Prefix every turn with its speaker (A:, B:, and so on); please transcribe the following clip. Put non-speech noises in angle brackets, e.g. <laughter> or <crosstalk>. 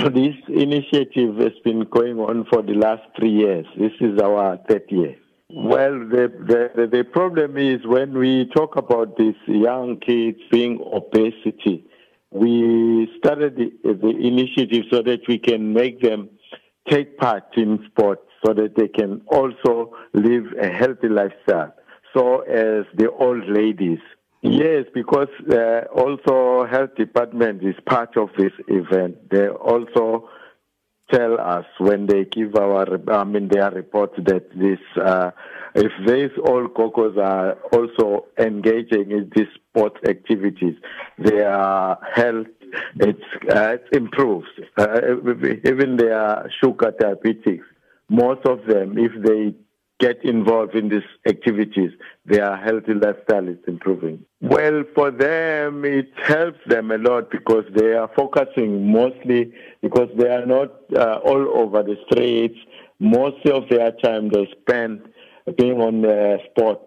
A: <laughs> this initiative has been going on for the last three years. This is our third year. Well, the, the, the problem is when we talk about these young kids being obesity, we started the, the initiative so that we can make them take part in sports so that they can also live a healthy lifestyle. So as the old ladies. Yes, because uh, also health department is part of this event. They also tell us when they give our, I mean, their report that this, uh, if these old gogos are also engaging in these sport activities, their health it's, uh, it improves. Uh, even their sugar diabetics, most of them, if they get involved in these activities, their healthy lifestyle is improving. Well, for them, it helps them a lot because they are focusing mostly because they are not uh, all over the streets. Most of their time they spend being on the sport.